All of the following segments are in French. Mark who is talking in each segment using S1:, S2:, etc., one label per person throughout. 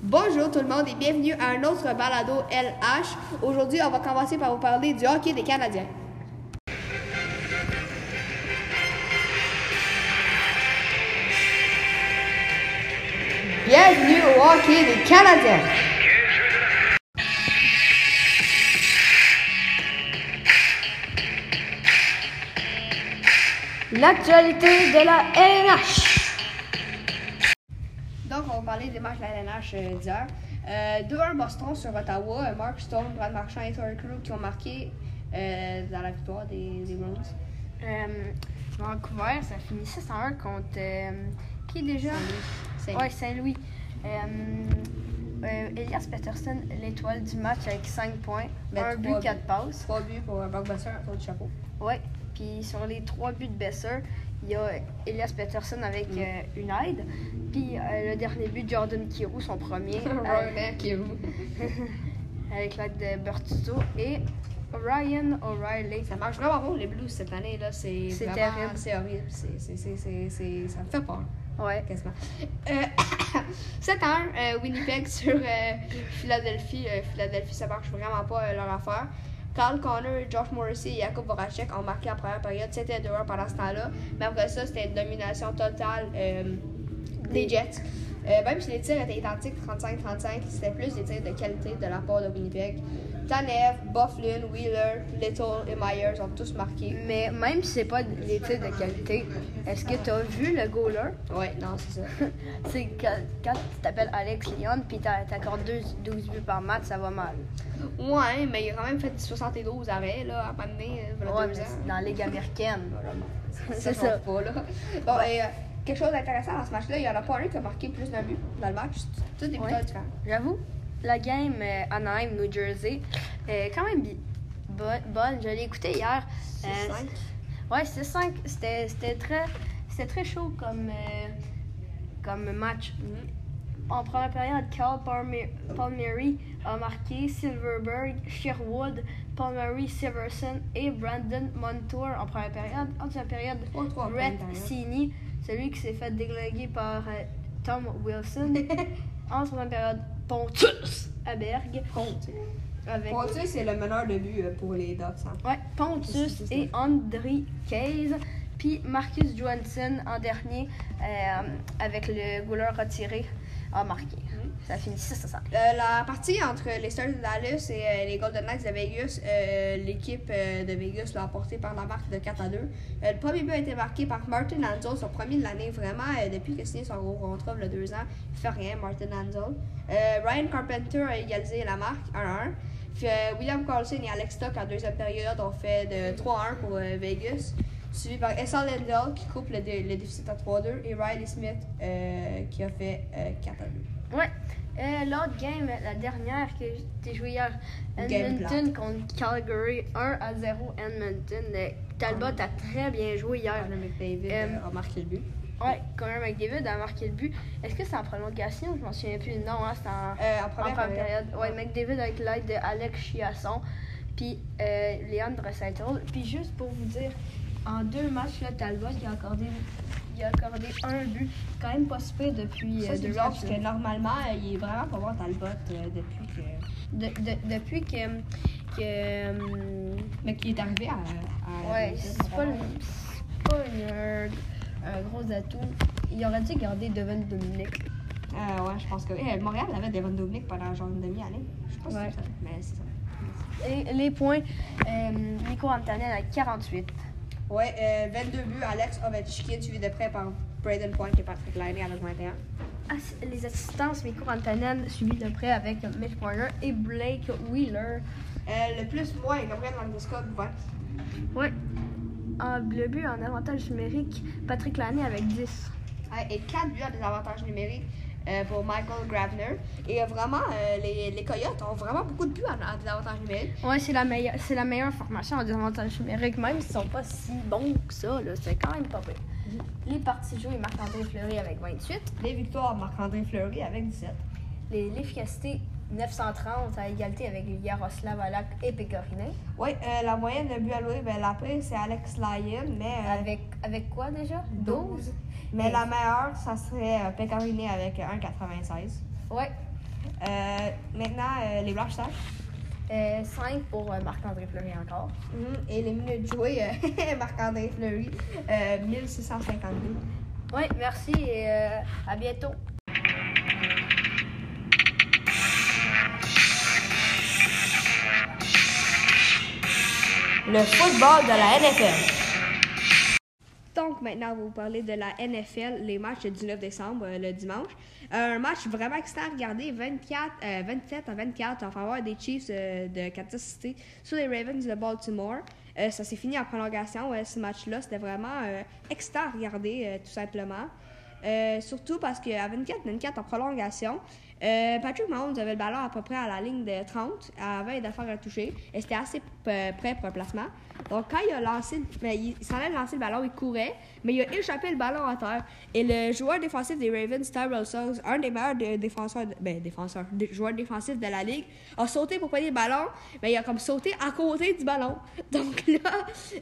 S1: Bonjour tout le monde et bienvenue à un autre balado LH. Aujourd'hui, on va commencer par vous parler du hockey des Canadiens. Bienvenue au hockey des Canadiens.
S2: L'actualité de la LNH.
S1: Parler des matchs de la LNH euh, d'hier. Euh, 2-1 Boston sur Ottawa. Euh, Mark Stone, Brad Marchand et Tori Crew qui ont marqué euh, dans la victoire des, des.
S2: Euh, Vancouver, ça finit 6-1 contre. euh, qui déjà?
S1: Saint-Louis.
S2: Ouais, Saint-Louis. Euh, euh, Elias Peterson, l'étoile du match avec 5 points,
S1: Mais
S2: 1
S1: trois
S2: but, 4 passes.
S1: 3 buts pour un blockbuster autour du chapeau.
S2: Ouais. Puis sur les 3 buts de Besser, il y a Elias Peterson avec
S1: Mm.
S2: euh, une aide. Puis euh, le dernier but, Jordan Kirou, son premier.
S1: Kirou.
S2: avec l'aide de Bertuzzo et Ryan O'Reilly.
S1: Ça marche vraiment bon les Blues cette année là, c'est
S2: terrible.
S1: c'est horrible, c'est ça me fait peur
S2: Ouais.
S1: quasiment. Euh, 7 1 euh, Winnipeg sur euh, Philadelphie, Philadelphie ça marche vraiment pas leur affaire. Carl Connor, Josh Morrissey et Jakub Voracek ont marqué en première période, c'était 2-1 pendant ce temps-là. Mais après ça, c'était une domination totale euh, des Jets. Euh, même si les tirs étaient identiques, 35-35, c'était plus des tirs de qualité de la part de Winnipeg. Tanev, Bufflin, Wheeler, Little et Myers ont tous marqué.
S2: Mais même si c'est pas des tirs de qualité, est-ce que tu as vu le goaler?
S1: Ouais, non, c'est ça.
S2: C'est quand, quand tu t'appelles Alex Lyon puis t'a- t'accordes 12, 12 buts par match, ça va mal.
S1: Ouais, mais il a quand même fait 72 arrêts, là, à donné, euh,
S2: Ouais, mais c'est dans la Ligue américaine.
S1: C'est
S2: C'est ça.
S1: Pas, là. Bon, et euh, quelque chose d'intéressant dans ce match-là, il y en a pas un qui a marqué plus d'un but dans le match. C'est tous des buteurs
S2: Ouais.
S1: différents.
S2: J'avoue, la game euh, Anaheim, New Jersey, est quand même bi- bo- bonne. Je l'ai écouté hier. Euh,
S1: 6-5.
S2: Ouais, c'est 5. C'était c'était très, c'était très chaud comme, euh, comme match. En première période, Carl Palmer- Palmieri a marqué Silverberg, Sherwood, Palmieri, Severson et Brandon Montour en première période. En deuxième période,
S1: 3-3 en
S2: Brett. Sini, celui qui s'est fait déglinguer par euh, Tom Wilson. en troisième période, Pontus Aberg
S1: Compte.
S2: avec
S1: Pontus, c'est le meneur de but euh, pour les Ducks. Hein.
S2: Ouais, Pontus et André Case. Puis Marcus Johansson en dernier, euh, avec le goaler retiré, a marqué. Ça finit 6 à 5.
S1: Euh, la partie entre les Stars de Dallas et euh, les Golden Knights de Vegas, euh, l'équipe euh, de Vegas l'a emporté par la marque de 4 à 2. Euh, le premier but a été marqué par Martin Anzol, son premier de l'année. Vraiment, depuis qu'il a signé son gros contrat a deux ans, il fait rien, Martin Anzol. Ryan Carpenter a égalisé la marque 1 à 1. Puis William Carlson et Alex Stock en deuxième période ont fait de 3 à 1 pour Vegas. Suivi par Essa Lendl qui coupe le, dé- le déficit à 3-2 et Riley Smith euh, qui a fait euh, 4 à 2.
S2: Ouais. Euh, L'autre game, la dernière que j'ai joué hier, Edmonton contre Calgary, 1 à 0 Edmonton. Euh, Talbot a très bien joué hier.
S1: Connor McDavid a marqué le but.
S2: Ouais, Connor McDavid a marqué le but. Est-ce que c'est en prolongation? Je m'en souviens plus. Non, hein, c'était en,
S1: première, période.
S2: Ouais, McDavid avec l'aide de Alex Chiasson, puis euh, Léon Draisaitl. Puis juste pour vous dire, en deux matchs, là, Talbot il a accordé, il a accordé un but. Quand même pas super depuis
S1: Ça,
S2: euh,
S1: parce que normalement, euh, il est vraiment pas bon Talbot euh, depuis que.
S2: De- de- depuis que. que euh,
S1: Mais qui est arrivé à. à
S2: ouais, c'est pas, le- pas une- un gros atout. Il aurait dû garder Devon Dominic.
S1: Euh, ouais, je pense que. eh, Montréal avait Devon Dominic pendant genre une demi-année. Je pas
S2: Ouais.
S1: si c'est ça, mais c'est ça.
S2: Et les points, euh, Nico Antanen à 48.
S1: Ouais, euh, 22 buts, Alex Ovechkin, suivi de près par Braden Point et Patrick Laine avec 21.
S2: Ass- Les assistances, Nico Antanen suivi de près avec Mitch Marner et Blake Wheeler.
S1: Euh, le plus, moi, Gabriel Landeskog, 20.
S2: Ouais. En, le but en avantage numérique, Patrick Lanney avec 10.
S1: Ouais, et 4 buts à des avantages numériques euh, pour Michael Gravner. Et euh, vraiment, euh, les, les Coyotes ont vraiment beaucoup de buts à, à des avantages numériques.
S2: Ouais, c'est la meilleure, c'est la meilleure formation en désavantage numérique, même s'ils sont pas si bons que ça, là, c'est quand même pas pire. Les parties jouées, Marc-André Fleury avec 28.
S1: Les victoires, Marc-André Fleury avec 17.
S2: Les- L'efficacité, 930 à égalité avec Yaroslav Alak et Pecorine.
S1: Oui, euh, la moyenne de buts alloués, ben, la pire, c'est Alex Lyon, mais, euh,
S2: Avec, avec quoi déjà?
S1: 12. mais la meilleure, ça serait euh, avec 1,96.
S2: Ouais.
S1: Euh, maintenant, les Black Stars.
S2: 5 pour Marc-André Fleury encore.
S1: Mhm. Et les minutes jouées, Marc-André Fleury, euh, 1652.
S2: Oui, merci et à bientôt.
S3: Le football de la NFL.
S1: Donc maintenant, on va vous parler de la NFL, les matchs du 19 décembre, euh, le dimanche. Euh, un match vraiment excitant à regarder, 24, euh, 27 à 24 en faveur des Chiefs euh, de Kansas City sur les Ravens de Baltimore. Euh, ça s'est fini en prolongation, euh, ce match-là. C'était vraiment euh, excitant à regarder, euh, tout simplement. Euh, surtout parce qu'à 24-24 en prolongation, euh, Patrick Mahomes avait le ballon à peu près à la ligne de 30 avant de faire un toucher. Et c'était assez p- prêt pour un placement. Donc, quand il a lancé, ben, il, s'en allait lancer le ballon, il courait, mais il a échappé le ballon à terre. Et le joueur défensif des Ravens, Tyrell Suggs, un des meilleurs de- défenseurs, de- ben, défenseurs, des joueurs défensifs de la ligue, a sauté pour prendre le ballon, mais il a comme sauté à côté du ballon. Donc là,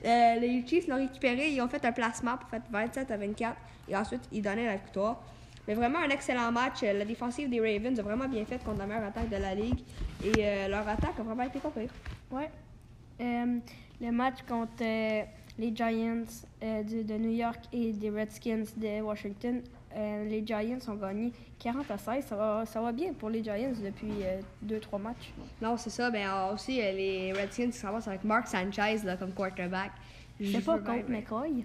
S1: euh, les Chiefs l'ont récupéré, ils ont fait un placement pour faire 27 à 24, et ensuite ils donnaient la victoire. Mais vraiment un excellent match. La défensive des Ravens a vraiment bien fait contre la meilleure attaque de la ligue. Et euh, leur attaque a vraiment été pire.
S2: Ouais. Euh, le match contre euh, les Giants euh, de New York et des Redskins de Washington, euh, les Giants ont gagné 40 à 16. Ça va, ça va bien pour les Giants depuis 2-3 matchs.
S1: Non, c'est ça. Ben euh, aussi, euh, les Redskins s'avancent avec Mark Sanchez là, comme quarterback.
S2: Je sais pas contre
S1: mais-
S2: McCoy?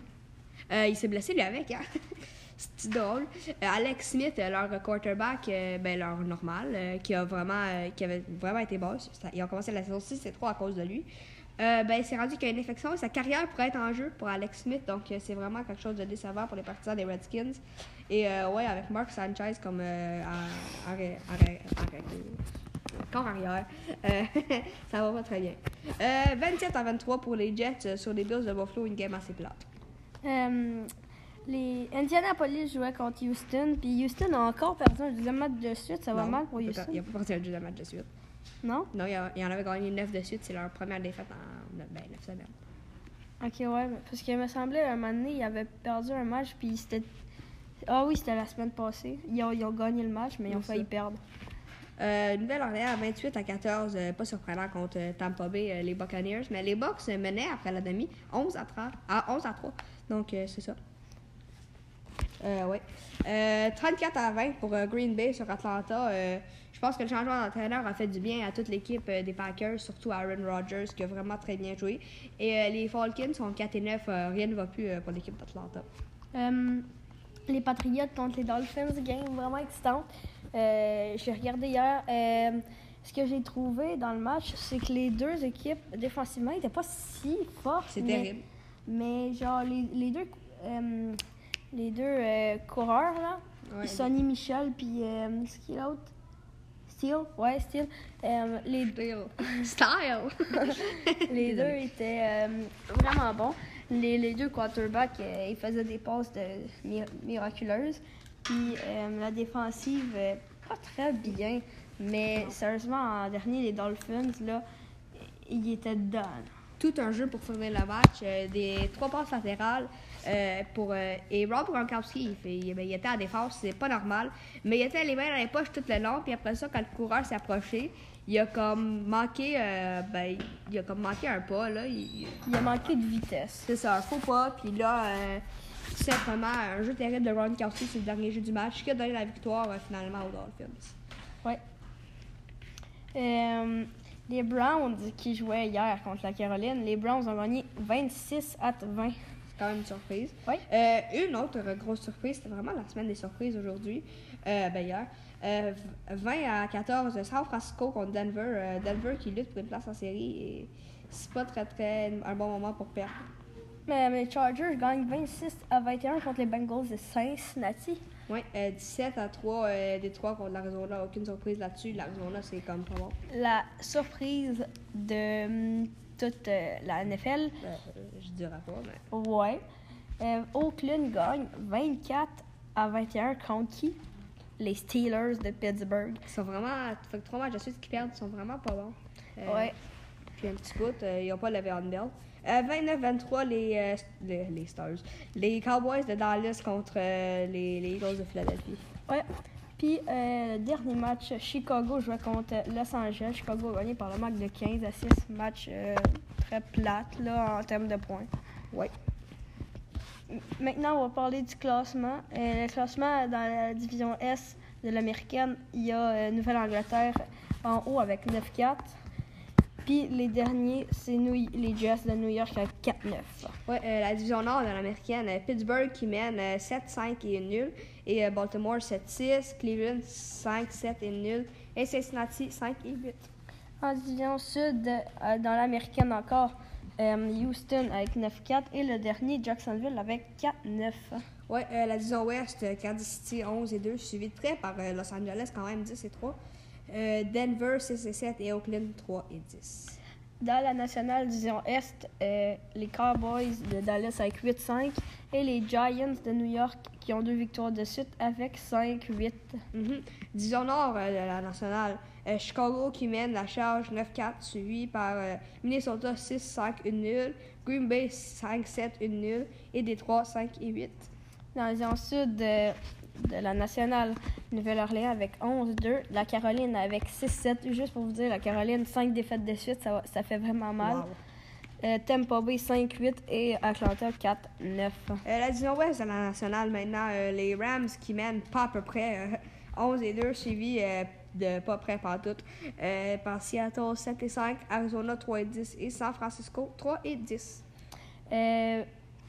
S1: Euh, il s'est blessé lui avec, hein? C'est drôle. Euh, Alex Smith, euh, leur quarterback, euh, ben leur normal, qui a vraiment, qui avait vraiment été. Ça- Ils ont commencé la saison 6 et 3 à cause de lui. Euh, ben, c'est rendu qu'il y a une infection sa carrière pourrait être en jeu pour Alex Smith. Donc, c'est vraiment quelque chose de décevant pour les partisans des Redskins. Et ouais, avec Mark Sanchez comme euh, en- arrêt- arrêt- corps arrière, ça va pas très bien. Euh, 27 à 23 pour les Jets sur les Bills de Buffalo, une game assez plate.
S2: Les Indianapolis jouaient contre Houston, puis Houston a encore perdu un deuxième match de suite. Ça va
S1: Non,
S2: mal pour Houston.
S1: Il a pas parti un deuxième match de suite.
S2: Non?
S1: Non, il, il en avait gagné 9 de suite. C'est leur première défaite en neuf- ben, 9 semaines.
S2: Ok, ouais, parce qu'il me semblait, un moment donné, ils avaient perdu un match, puis c'était. Ah oui, c'était la semaine passée. Ils ont, ils ont gagné le match, mais ils ont failli perdre.
S1: Euh, Nouvelle-Orléans, 28 à 14, euh, pas surprenant contre euh, Tampa Bay, euh, les Buccaneers. Mais les Bucks menaient après la demi 11 à 3. À 11 à 3. Donc, c'est ça. Euh, ouais. Euh, 34 à 20 pour euh, Green Bay sur Atlanta. Euh, je pense que le changement d'entraîneur a fait du bien à toute l'équipe euh, des Packers, surtout Aaron Rodgers qui a vraiment très bien joué. Et euh, les Falcons sont 4 et 9. euh, rien ne va plus euh, pour l'équipe d'Atlanta.
S2: Euh, les Patriots contre les Dolphins, game vraiment excitante. Euh, j'ai regardé hier. euh, ce que j'ai trouvé dans le match, c'est que les deux équipes, défensivement, n'étaient pas si fortes.
S1: C'est
S2: mais-
S1: terrible.
S2: Mais genre, les, les deux, euh, les deux euh, coureurs, là,
S1: Ouais,
S2: Sonny Michel, puis euh, c'est qui l'autre? Steel, ouais, Steel. Euh, les,
S1: Style. Style.
S2: les deux étaient euh, vraiment bons. Les, les deux quarterbacks, euh, ils faisaient des passes de mi- miraculeuses. Puis la défensive, pas très bien. Mais sérieusement, en dernier, les Dolphins, là, ils étaient dedans. là.
S1: Tout un jeu pour finir le match. euh, des trois passes latérales. euh, pour, euh, et Rob Gronkowski, il, fait- il- ben, il était en défense, c'est pas normal. Mais il était les mains dans les poches tout le long. Puis après ça, quand le coureur s'est approché, il a comme manqué, euh, ben, il a comme manqué un pas. Là. Il-
S2: a manqué de vitesse.
S1: c'est ça, un faux pas. Puis là, tout simplement, un jeu terrible de Gronkowski, c'est le dernier jeu du match qui a donné la victoire finalement aux Dolphins.
S2: Ouais. Euh, les Browns qui jouaient hier contre la Caroline, les Browns ont gagné 26 à 20.
S1: C'est quand même une surprise.
S2: Ouais.
S1: Euh, une autre euh, grosse surprise, c'était vraiment la semaine des surprises aujourd'hui, euh, ben hier. Euh, 20 à 14, San Francisco contre Denver. Euh, Denver qui lutte pour une place en série et c'est pas très très un bon moment pour perdre.
S2: Mais les Chargers gagnent 26 à 21 contre les Bengals de Cincinnati.
S1: Euh, 17 à 3 euh, des 3 contre l'Arizona. Aucune surprise là-dessus. L'Arizona, c'est comme pas bon.
S2: La surprise de hum, toute euh, la NFL,
S1: Euh, je dirais pas, mais.
S2: ouais. Euh, Oakland gagne 24 à 21 contre qui? Les Steelers de Pittsburgh.
S1: Ils sont vraiment. Fait que 3 matchs de suite qu'ils perdent, ils sont vraiment pas bons. Euh,
S2: Ouais.
S1: Puis un petit bout, euh, ils n'ont pas levé en bell. Euh, 29-23, les, euh, les, les Stars. Les Cowboys de Dallas contre les, les Eagles de Philadelphie.
S2: Ouais. Puis euh, dernier match, Chicago jouait contre Los Angeles. Chicago a gagné par le match de 15 à 6. Match euh, très plate là, en termes de points.
S1: Oui.
S2: Maintenant, on va parler du classement. Euh, le classement dans la division S de l'américaine, il y a Nouvelle-Angleterre en haut avec 9-4. Puis les derniers, c'est les Jets de New York avec 4-9.
S1: Ouais, euh, la division nord de l'américaine, euh, Pittsburgh qui mène euh, 7-5 et une nul, et euh, Baltimore 7-6, Cleveland 5-7 et nul, et Cincinnati 5 et 8.
S2: En division sud, euh, dans l'américaine encore, euh, Houston avec 9-4 et le dernier, Jacksonville avec 4-9.
S1: Ouais, euh, la division ouest, euh, Kansas City 11 et 2, suivi de près par euh, Los Angeles quand même 10 et 3, euh, Denver 6 et 7 et Oakland 3 et 10.
S2: Dans la nationale division Est, euh, les Cowboys de Dallas avec 8-5 et les Giants de New York qui ont deux victoires de suite avec 5-8.
S1: Mhm. Division nord euh, de la nationale, Chicago qui mène la charge 9-4, suivi par Minnesota 6-5 une nulle, Green Bay 5-7 une nulle, et Détroit 5 et 8.
S2: Dans la division sud de, la nationale, Nouvelle-Orléans avec 11-2, la Caroline avec 6-7. Juste pour vous dire, la Caroline, 5 défaites de suite, ça, ça fait vraiment mal.
S1: Wow.
S2: Euh, Tampa Bay 5-8 et Atlanta 4-9.
S1: Euh, la division ouest de la nationale maintenant, euh, les Rams qui mènent pas à peu près euh, 11 et 2, suivi euh, de pas près par tout, euh, par Seattle 7 et 5, Arizona 3 et 10 et San Francisco 3 et 10.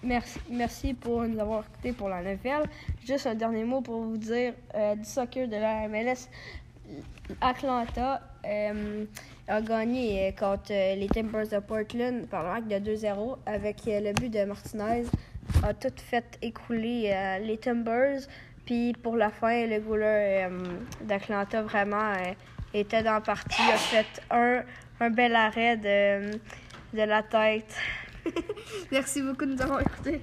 S2: Merci, merci pour nous avoir écoutés pour la nouvelle. Juste un dernier mot pour vous dire euh, du soccer de la MLS. Atlanta euh, a gagné euh, contre les Timbers de Portland par le marque de 2-0 avec le but de Martinez. A tout fait écrouler euh, les Timbers. Puis pour la fin, le goaler d'Atlanta vraiment était dans la partie. A fait un, un bel arrêt de, de la tête.
S1: Merci beaucoup de nous avoir écoutés.